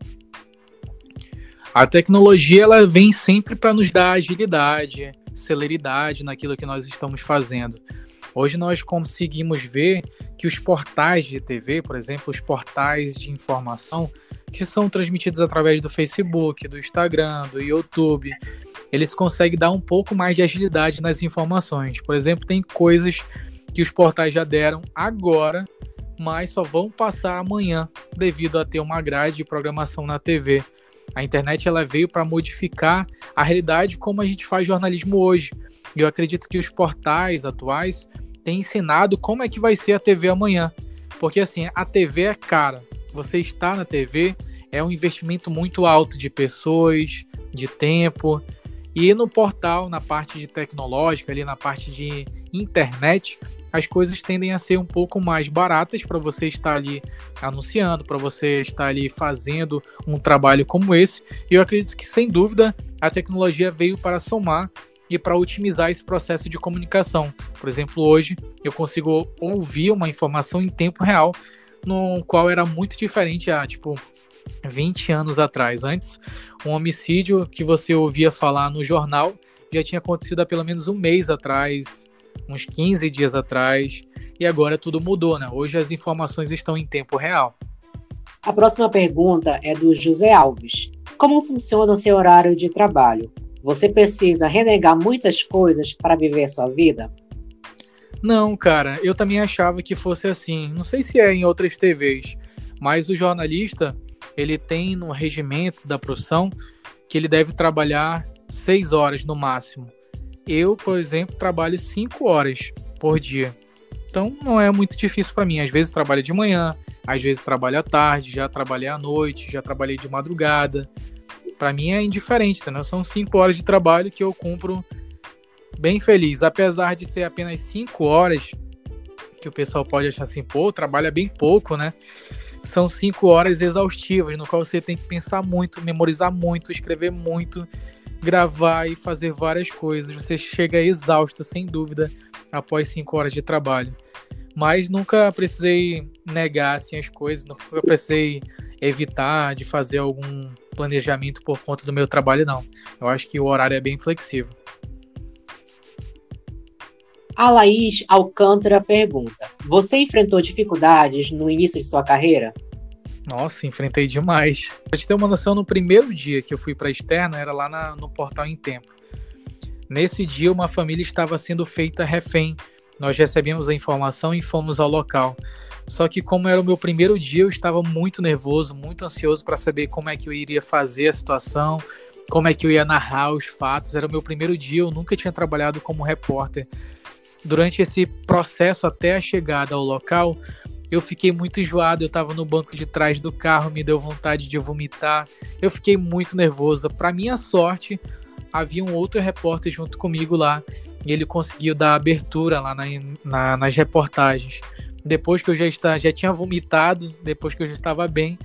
A tecnologia ela vem sempre para nos dar agilidade, celeridade naquilo que nós estamos fazendo. Hoje nós conseguimos ver que os portais de TV, por exemplo, os portais de informação que são transmitidos através do Facebook, do Instagram, do YouTube, eles conseguem dar um pouco mais de agilidade nas informações. Por exemplo, tem coisas que os portais já deram agora, mas só vão passar amanhã devido a ter uma grade de programação na TV. A internet ela veio para modificar a realidade como a gente faz jornalismo hoje. E eu acredito que os portais atuais têm ensinado como é que vai ser a TV amanhã. Porque assim, a TV é cara. Você está na TV é um investimento muito alto de pessoas, de tempo. E no portal, na parte de tecnológica, ali na parte de internet, as coisas tendem a ser um pouco mais baratas para você estar ali anunciando, para você estar ali fazendo um trabalho como esse. E eu acredito que, sem dúvida, a tecnologia veio para somar e para otimizar esse processo de comunicação. Por exemplo, hoje eu consigo ouvir uma informação em tempo real, no qual era muito diferente a, tipo, 20 anos atrás. Antes, um homicídio que você ouvia falar no jornal já tinha acontecido há pelo menos um mês atrás, uns 15 dias atrás, e agora tudo mudou, né? Hoje as informações estão em tempo real. A próxima pergunta é do José Alves. Como funciona o seu horário de trabalho? Você precisa renegar muitas coisas para viver sua vida? Não, cara, eu também achava que fosse assim. Não sei se é em outras TVs, mas o jornalista, ele tem no regimento da profissão que ele deve trabalhar seis horas no máximo. Eu, por exemplo, trabalho cinco horas por dia. Então não é muito difícil para mim. Às vezes trabalho de manhã, às vezes trabalho à tarde, já trabalhei à noite, já trabalhei de madrugada. Para mim é indiferente, né? São cinco horas de trabalho que eu cumpro bem feliz. Apesar de ser apenas 5 horas, que o pessoal pode achar assim, pô, trabalha bem pouco, né? São 5 horas exaustivas, no qual você tem que pensar muito, memorizar muito, escrever muito, gravar e fazer várias coisas. Você chega exausto, sem dúvida, após 5 horas de trabalho. Mas nunca precisei negar assim, as coisas, nunca precisei evitar de fazer algum planejamento por conta do meu trabalho, não. Eu acho que o horário é bem flexível. A Laís Alcântara pergunta: Você enfrentou dificuldades no início de sua carreira? Nossa, enfrentei demais. Pra te ter uma noção, no primeiro dia que eu fui para externa, era lá na, no portal em tempo. Nesse dia, uma família estava sendo feita refém. Nós recebemos a informação e fomos ao local. Só que, como era o meu primeiro dia, eu estava muito nervoso, muito ansioso para saber como é que eu iria fazer a situação, como é que eu ia narrar os fatos. Era o meu primeiro dia, eu nunca tinha trabalhado como repórter durante esse processo até a chegada ao local, eu fiquei muito enjoado, eu estava no banco de trás do carro, me deu vontade de vomitar. Eu fiquei muito nervoso. Para minha sorte, havia um outro repórter junto comigo lá e ele conseguiu dar abertura lá na, na, nas reportagens. Depois que eu já, está, já tinha vomitado, depois que eu já estava bem,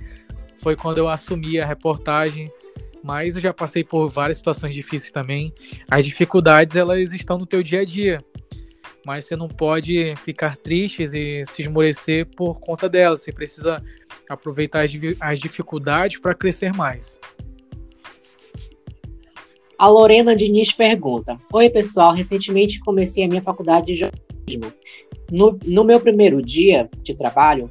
foi quando eu assumi a reportagem. Mas eu já passei por várias situações difíceis também. As dificuldades, elas estão no teu dia a dia mas você não pode ficar triste e se esmorecer por conta delas. Você precisa aproveitar as, as dificuldades para crescer mais. A Lorena Diniz pergunta: Oi, pessoal. Recentemente comecei a minha faculdade de jornalismo. No, no meu primeiro dia de trabalho,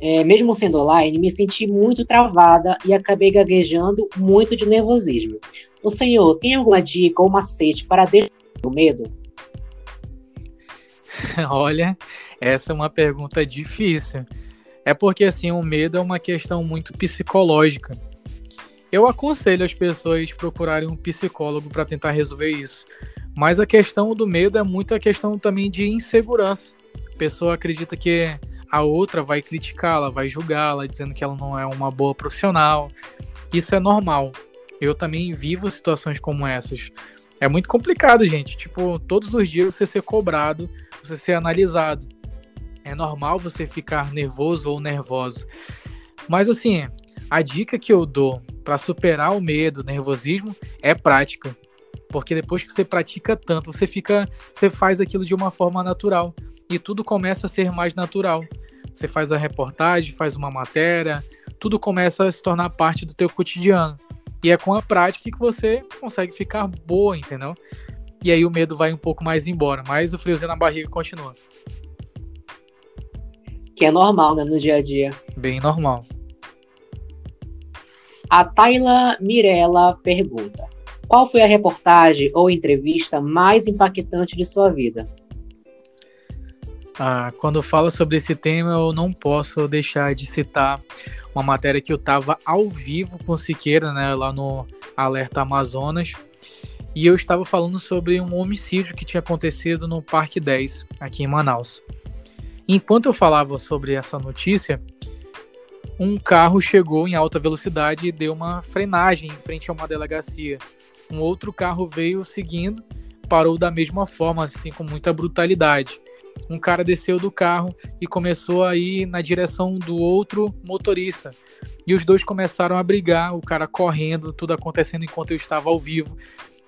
é, mesmo sendo online, me senti muito travada e acabei gaguejando muito de nervosismo. O senhor tem alguma dica ou macete para deixar o medo? Olha, essa é uma pergunta difícil. É porque assim, o medo é uma questão muito psicológica. Eu aconselho as pessoas procurarem um psicólogo para tentar resolver isso. Mas a questão do medo é muito a questão também de insegurança. A pessoa acredita que a outra vai criticá-la, vai julgá-la, dizendo que ela não é uma boa profissional. Isso é normal. Eu também vivo situações como essas. É muito complicado, gente. Tipo, todos os dias você ser cobrado você ser analisado. É normal você ficar nervoso ou nervosa. Mas assim, a dica que eu dou para superar o medo, o nervosismo, é prática. Porque depois que você pratica tanto, você fica, você faz aquilo de uma forma natural e tudo começa a ser mais natural. Você faz a reportagem, faz uma matéria, tudo começa a se tornar parte do teu cotidiano. E é com a prática que você consegue ficar boa, entendeu? e aí o medo vai um pouco mais embora, mas o friozinho na barriga continua. Que é normal, né, no dia a dia. Bem normal. A Tayla Mirella pergunta: Qual foi a reportagem ou entrevista mais impactante de sua vida? Ah, quando fala sobre esse tema, eu não posso deixar de citar uma matéria que eu estava ao vivo com Siqueira, né, lá no Alerta Amazonas, e eu estava falando sobre um homicídio que tinha acontecido no Parque 10, aqui em Manaus. Enquanto eu falava sobre essa notícia, um carro chegou em alta velocidade e deu uma frenagem em frente a uma delegacia. Um outro carro veio seguindo, parou da mesma forma, assim, com muita brutalidade. Um cara desceu do carro e começou a ir na direção do outro motorista. E os dois começaram a brigar, o cara correndo, tudo acontecendo enquanto eu estava ao vivo.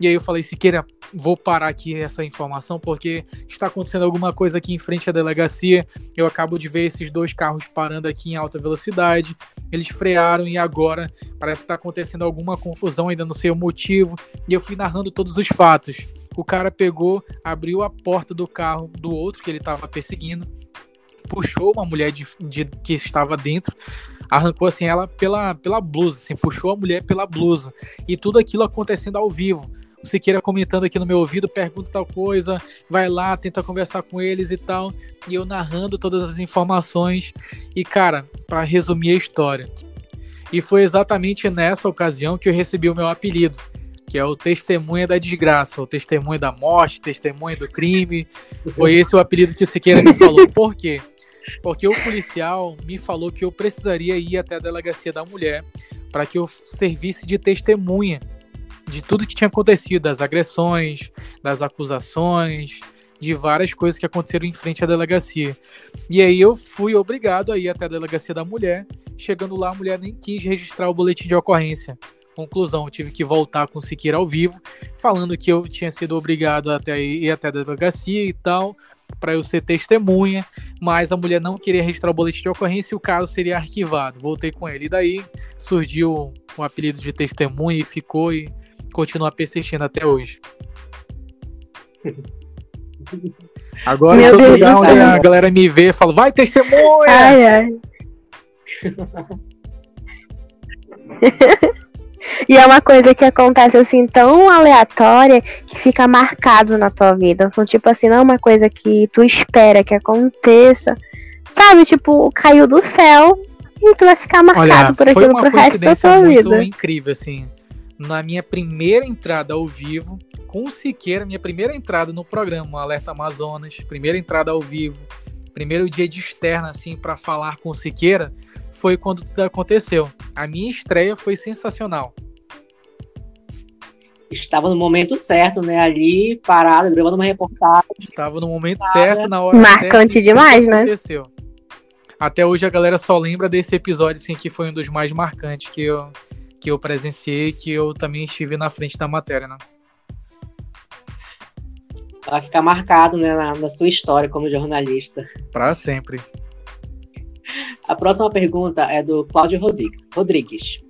E aí eu falei, Siqueira, vou parar aqui essa informação porque está acontecendo alguma coisa aqui em frente à delegacia. Eu acabo de ver esses dois carros parando aqui em alta velocidade. Eles frearam e agora parece que está acontecendo alguma confusão, ainda não sei o motivo. E eu fui narrando todos os fatos. O cara pegou, abriu a porta do carro do outro que ele estava perseguindo, puxou uma mulher de, de, que estava dentro, arrancou assim ela pela, pela blusa, assim, puxou a mulher pela blusa. E tudo aquilo acontecendo ao vivo o Siqueira comentando aqui no meu ouvido, pergunta tal coisa, vai lá, tenta conversar com eles e tal, e eu narrando todas as informações. E cara, para resumir a história, e foi exatamente nessa ocasião que eu recebi o meu apelido, que é o testemunha da desgraça, o testemunha da morte, testemunha do crime. Foi esse o apelido que o Siqueira me falou. Por quê? Porque o policial me falou que eu precisaria ir até a delegacia da mulher para que eu servisse de testemunha de tudo que tinha acontecido, das agressões, das acusações, de várias coisas que aconteceram em frente à delegacia. E aí eu fui obrigado a ir até a delegacia da mulher. Chegando lá, a mulher nem quis registrar o boletim de ocorrência. Conclusão, eu tive que voltar com o Siqueira ao vivo, falando que eu tinha sido obrigado a ir até a delegacia e tal, para eu ser testemunha, mas a mulher não queria registrar o boletim de ocorrência e o caso seria arquivado. Voltei com ele. E daí surgiu o apelido de testemunha e ficou, e continua persistindo até hoje. Agora Meu todo lugar onde a galera me vê, fala, vai testemunha! Ai, ai. e é uma coisa que acontece assim tão aleatória que fica marcado na tua vida. Então, tipo assim, não é uma coisa que tu espera que aconteça. Sabe, tipo, caiu do céu e tu vai ficar marcado Olha, por aquilo pro resto da tua vida. Foi incrível, assim na minha primeira entrada ao vivo, com o Siqueira, minha primeira entrada no programa Alerta Amazonas, primeira entrada ao vivo, primeiro dia de externa, assim, para falar com o Siqueira, foi quando tudo aconteceu. A minha estreia foi sensacional. Estava no momento certo, né? Ali, parado, gravando uma reportagem. Estava no momento certo, na hora Marcante certa, demais, né? Aconteceu. Até hoje a galera só lembra desse episódio, assim, que foi um dos mais marcantes que eu, que eu presenciei, que eu também estive na frente da matéria, né? Vai ficar marcado né, na, na sua história como jornalista. Para sempre. A próxima pergunta é do Cláudio Rodrigues.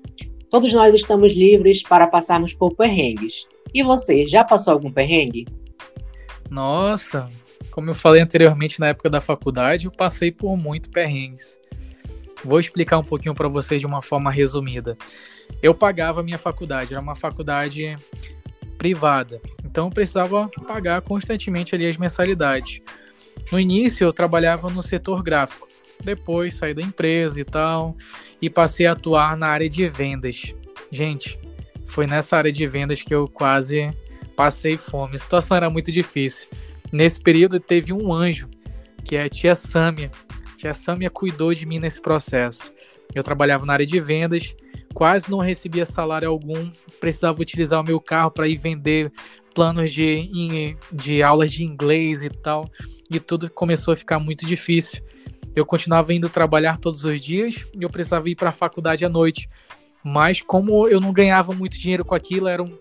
Todos nós estamos livres para passarmos por perrengues. E você, já passou algum perrengue? Nossa, como eu falei anteriormente na época da faculdade, eu passei por muito perrengues. Vou explicar um pouquinho para vocês de uma forma resumida eu pagava a minha faculdade, era uma faculdade privada. Então eu precisava pagar constantemente ali as mensalidades. No início eu trabalhava no setor gráfico, depois saí da empresa e tal, e passei a atuar na área de vendas. Gente, foi nessa área de vendas que eu quase passei fome. A situação era muito difícil. Nesse período teve um anjo, que é a tia Sâmia. Tia Sâmia cuidou de mim nesse processo. Eu trabalhava na área de vendas quase não recebia salário algum, precisava utilizar o meu carro para ir vender planos de, de aulas de inglês e tal, e tudo começou a ficar muito difícil. Eu continuava indo trabalhar todos os dias e eu precisava ir para a faculdade à noite. Mas como eu não ganhava muito dinheiro com aquilo, era um,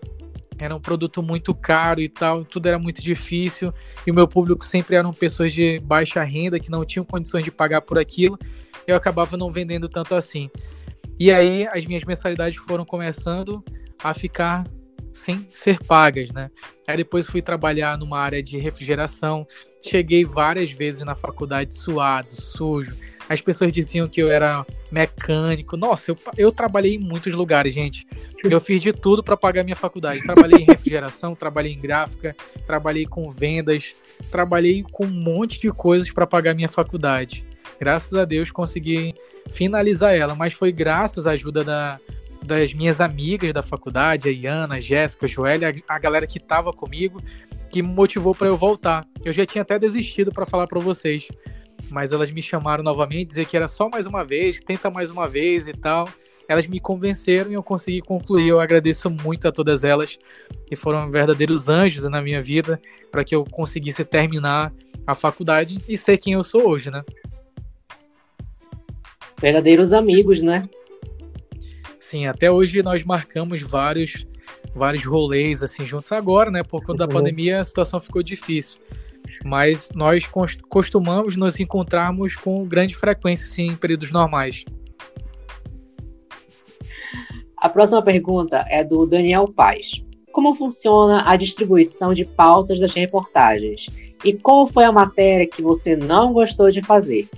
era um produto muito caro e tal, tudo era muito difícil, e o meu público sempre eram pessoas de baixa renda que não tinham condições de pagar por aquilo, eu acabava não vendendo tanto assim. E aí as minhas mensalidades foram começando a ficar sem ser pagas, né? Aí depois fui trabalhar numa área de refrigeração. Cheguei várias vezes na faculdade suado, sujo. As pessoas diziam que eu era mecânico. Nossa, eu, eu trabalhei em muitos lugares, gente. Eu fiz de tudo para pagar minha faculdade. Trabalhei em refrigeração, trabalhei em gráfica, trabalhei com vendas, trabalhei com um monte de coisas para pagar minha faculdade. Graças a Deus consegui finalizar ela, mas foi graças à ajuda da, das minhas amigas da faculdade, a Iana, a Jéssica, a Joélia, a galera que estava comigo, que me motivou para eu voltar. Eu já tinha até desistido para falar para vocês, mas elas me chamaram novamente, dizer que era só mais uma vez, tenta mais uma vez e tal. Elas me convenceram e eu consegui concluir. Eu agradeço muito a todas elas, que foram verdadeiros anjos na minha vida, para que eu conseguisse terminar a faculdade e ser quem eu sou hoje, né? verdadeiros amigos, né? Sim, até hoje nós marcamos vários vários rolês assim juntos agora, né? Por conta da uhum. pandemia a situação ficou difícil. Mas nós costumamos nos encontrarmos com grande frequência assim, em períodos normais. A próxima pergunta é do Daniel Paz. Como funciona a distribuição de pautas das reportagens? E qual foi a matéria que você não gostou de fazer?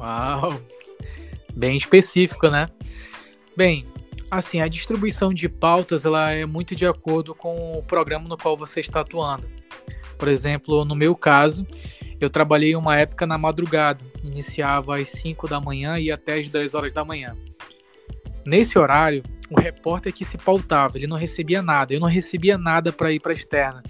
Uau! Bem específico, né? Bem, assim, a distribuição de pautas ela é muito de acordo com o programa no qual você está atuando. Por exemplo, no meu caso, eu trabalhei uma época na madrugada, iniciava às 5 da manhã e até às 10 horas da manhã. Nesse horário, o repórter que se pautava, ele não recebia nada, eu não recebia nada para ir para a externa.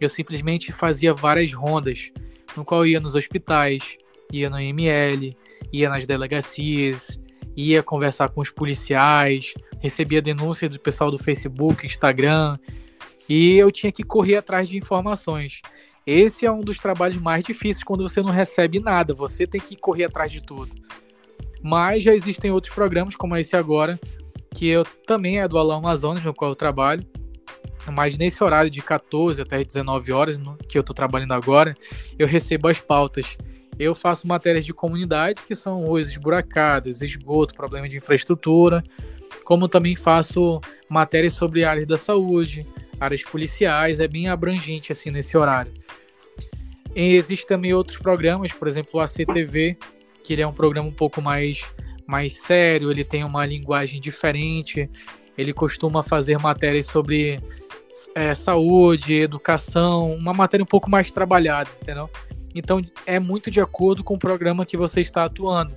Eu simplesmente fazia várias rondas, no qual ia nos hospitais, ia no IML, ia nas delegacias, ia conversar com os policiais, recebia denúncia do pessoal do Facebook, Instagram, e eu tinha que correr atrás de informações. Esse é um dos trabalhos mais difíceis quando você não recebe nada, você tem que correr atrás de tudo. Mas já existem outros programas, como esse agora, que eu também é do Alão Amazonas, no qual eu trabalho. Mas nesse horário de 14 até 19 horas, no, que eu estou trabalhando agora, eu recebo as pautas. Eu faço matérias de comunidade, que são ruas esburacadas, esgoto, problema de infraestrutura, como também faço matérias sobre áreas da saúde, áreas policiais, é bem abrangente assim nesse horário. E existem também outros programas, por exemplo, o ACTV, que ele é um programa um pouco mais, mais sério, ele tem uma linguagem diferente, ele costuma fazer matérias sobre é, saúde, educação, uma matéria um pouco mais trabalhada, entendeu? Então é muito de acordo com o programa que você está atuando.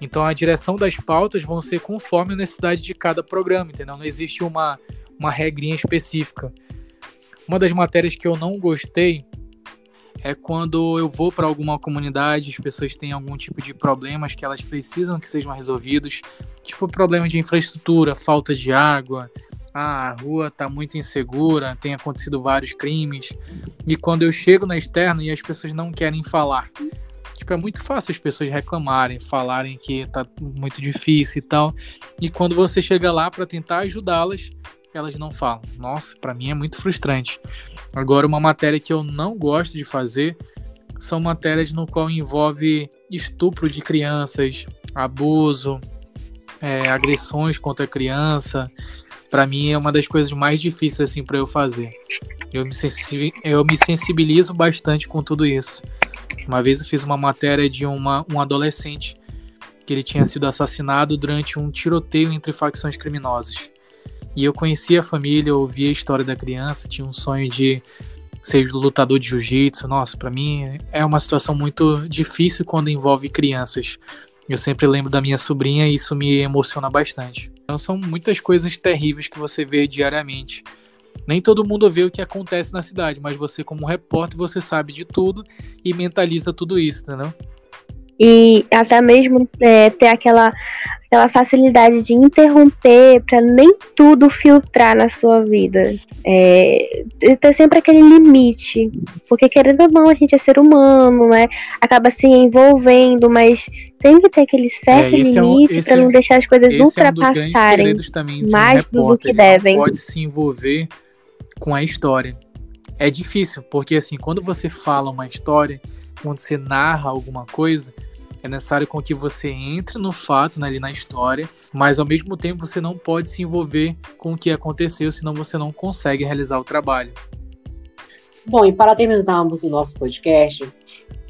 Então a direção das pautas vão ser conforme a necessidade de cada programa, entendeu? Não existe uma, uma regrinha específica. Uma das matérias que eu não gostei é quando eu vou para alguma comunidade, as pessoas têm algum tipo de problemas que elas precisam que sejam resolvidos, tipo problema de infraestrutura, falta de água, ah, a rua está muito insegura, tem acontecido vários crimes. E quando eu chego na externa e as pessoas não querem falar. Tipo, é muito fácil as pessoas reclamarem, falarem que tá muito difícil e tal. E quando você chega lá para tentar ajudá-las, elas não falam. Nossa, para mim é muito frustrante. Agora, uma matéria que eu não gosto de fazer são matérias no qual envolve estupro de crianças, abuso, é, agressões contra a criança, para mim é uma das coisas mais difíceis assim para eu fazer. Eu me, eu me sensibilizo bastante com tudo isso. Uma vez eu fiz uma matéria de uma, um adolescente que ele tinha sido assassinado durante um tiroteio entre facções criminosas. E eu conhecia a família, ouvia a história da criança, tinha um sonho de ser lutador de jiu-jitsu. Nossa, para mim é uma situação muito difícil quando envolve crianças. Eu sempre lembro da minha sobrinha e isso me emociona bastante. Então são muitas coisas terríveis que você vê diariamente. Nem todo mundo vê o que acontece na cidade, mas você como repórter, você sabe de tudo e mentaliza tudo isso, entendeu? e até mesmo é, ter aquela, aquela facilidade de interromper para nem tudo filtrar na sua vida. É, ter sempre aquele limite, porque querendo ou não, a gente é ser humano, né? Acaba se envolvendo, mas tem que ter aquele certo é, limite é um, para não é, deixar as coisas ultrapassarem um mais um do que devem. pode se envolver com a história. É difícil, porque assim, quando você fala uma história, quando você narra alguma coisa, é necessário com que você entre no fato, né, ali na história, mas ao mesmo tempo você não pode se envolver com o que aconteceu, senão você não consegue realizar o trabalho. Bom, e para terminarmos o nosso podcast,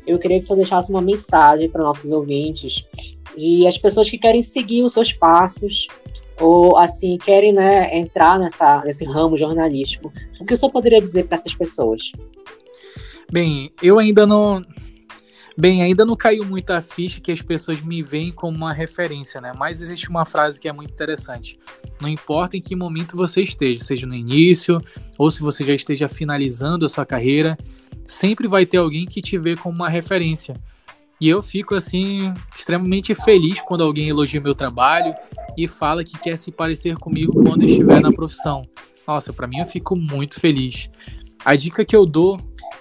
eu queria que você deixasse uma mensagem para nossos ouvintes e as pessoas que querem seguir os seus passos ou assim querem né, entrar nessa, nesse ramo jornalístico. O que o senhor poderia dizer para essas pessoas? Bem, eu ainda não Bem, ainda não caiu muito a ficha que as pessoas me veem como uma referência, né? Mas existe uma frase que é muito interessante. Não importa em que momento você esteja, seja no início ou se você já esteja finalizando a sua carreira, sempre vai ter alguém que te vê como uma referência. E eu fico assim extremamente feliz quando alguém elogia meu trabalho e fala que quer se parecer comigo quando estiver na profissão. Nossa, para mim eu fico muito feliz. A dica que eu dou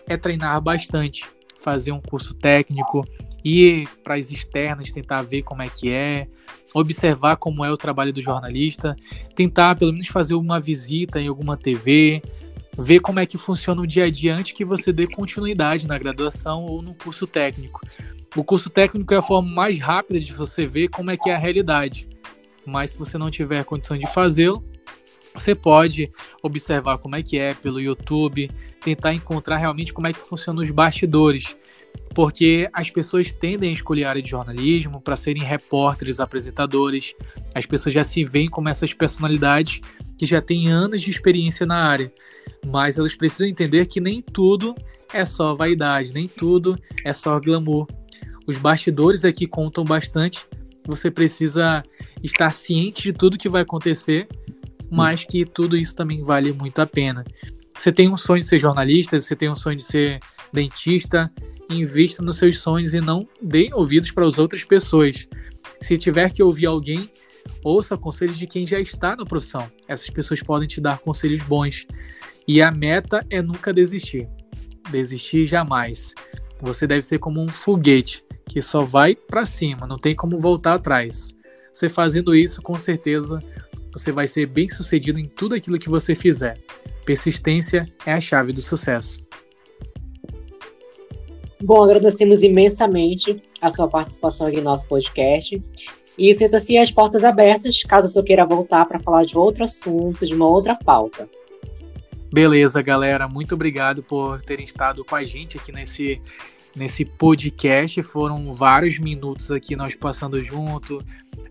é treinar bastante fazer um curso técnico ir para as externas, tentar ver como é que é, observar como é o trabalho do jornalista, tentar pelo menos fazer uma visita em alguma TV, ver como é que funciona o dia a dia antes que você dê continuidade na graduação ou no curso técnico. O curso técnico é a forma mais rápida de você ver como é que é a realidade. Mas se você não tiver condição de fazê-lo, você pode observar como é que é pelo YouTube, tentar encontrar realmente como é que funcionam os bastidores, porque as pessoas tendem a escolher a área de jornalismo para serem repórteres, apresentadores. As pessoas já se veem como essas personalidades que já têm anos de experiência na área, mas elas precisam entender que nem tudo é só vaidade, nem tudo é só glamour. Os bastidores aqui contam bastante. Você precisa estar ciente de tudo que vai acontecer mas que tudo isso também vale muito a pena. Você tem um sonho de ser jornalista, você tem um sonho de ser dentista, invista nos seus sonhos e não dê ouvidos para as outras pessoas. Se tiver que ouvir alguém, ouça conselhos de quem já está na profissão. Essas pessoas podem te dar conselhos bons. E a meta é nunca desistir. Desistir jamais. Você deve ser como um foguete que só vai para cima, não tem como voltar atrás. Você fazendo isso, com certeza você vai ser bem sucedido em tudo aquilo que você fizer. Persistência é a chave do sucesso. Bom, agradecemos imensamente a sua participação aqui no nosso podcast. E sinta-se as portas abertas, caso você queira voltar para falar de outro assunto, de uma outra pauta. Beleza, galera. Muito obrigado por terem estado com a gente aqui nesse, nesse podcast. Foram vários minutos aqui nós passando junto,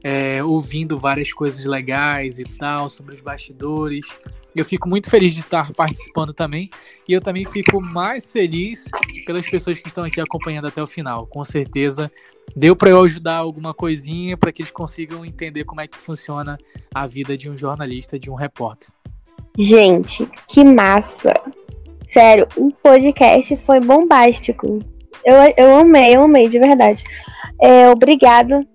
é, ouvindo várias coisas legais e tal sobre os bastidores. Eu fico muito feliz de estar participando também. E eu também fico mais feliz pelas pessoas que estão aqui acompanhando até o final. Com certeza deu para eu ajudar alguma coisinha para que eles consigam entender como é que funciona a vida de um jornalista, de um repórter. Gente, que massa! Sério, o podcast foi bombástico. Eu, eu amei, eu amei, de verdade. É, obrigado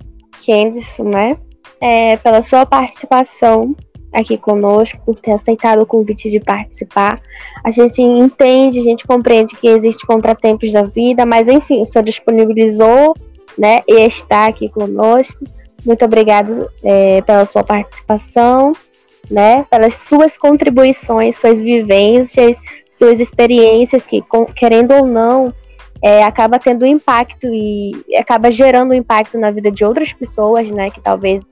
Candice, né? É, pela sua participação aqui conosco, por ter aceitado o convite de participar. A gente entende, a gente compreende que existem contratempos da vida, mas enfim, o senhor disponibilizou, né, e está aqui conosco. Muito obrigado é, pela sua participação, né, pelas suas contribuições, suas vivências, suas experiências que, querendo ou não, é, acaba tendo impacto e acaba gerando impacto na vida de outras pessoas, né, que talvez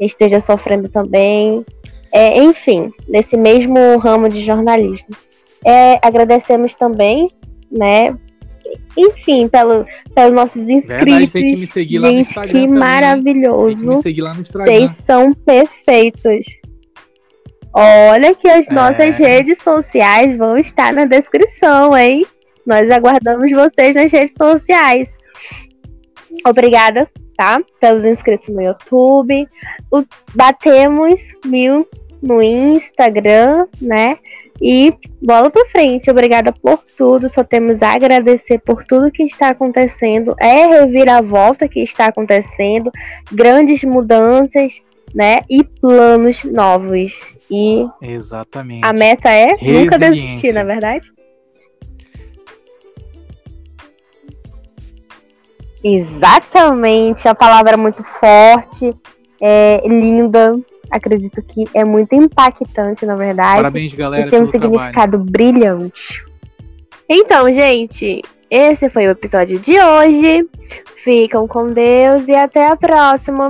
esteja sofrendo também. É, enfim, nesse mesmo ramo de jornalismo. É, agradecemos também, né, enfim, pelo, pelos nossos inscritos. Verdade, que Gente, que também. maravilhoso. Vocês são perfeitos. Olha que as é. nossas redes sociais vão estar na descrição, hein? Nós aguardamos vocês nas redes sociais. Obrigada, tá? Pelos inscritos no YouTube. O, batemos mil no Instagram, né? E bola pra frente. Obrigada por tudo. Só temos a agradecer por tudo que está acontecendo. É reviravolta que está acontecendo. Grandes mudanças, né? E planos novos. E Exatamente. a meta é nunca desistir, na é verdade? Exatamente, a palavra é muito forte, é linda. Acredito que é muito impactante, na verdade. Parabéns, galera. E tem um significado trabalho. brilhante. Então, gente, esse foi o episódio de hoje. Ficam com Deus e até a próxima.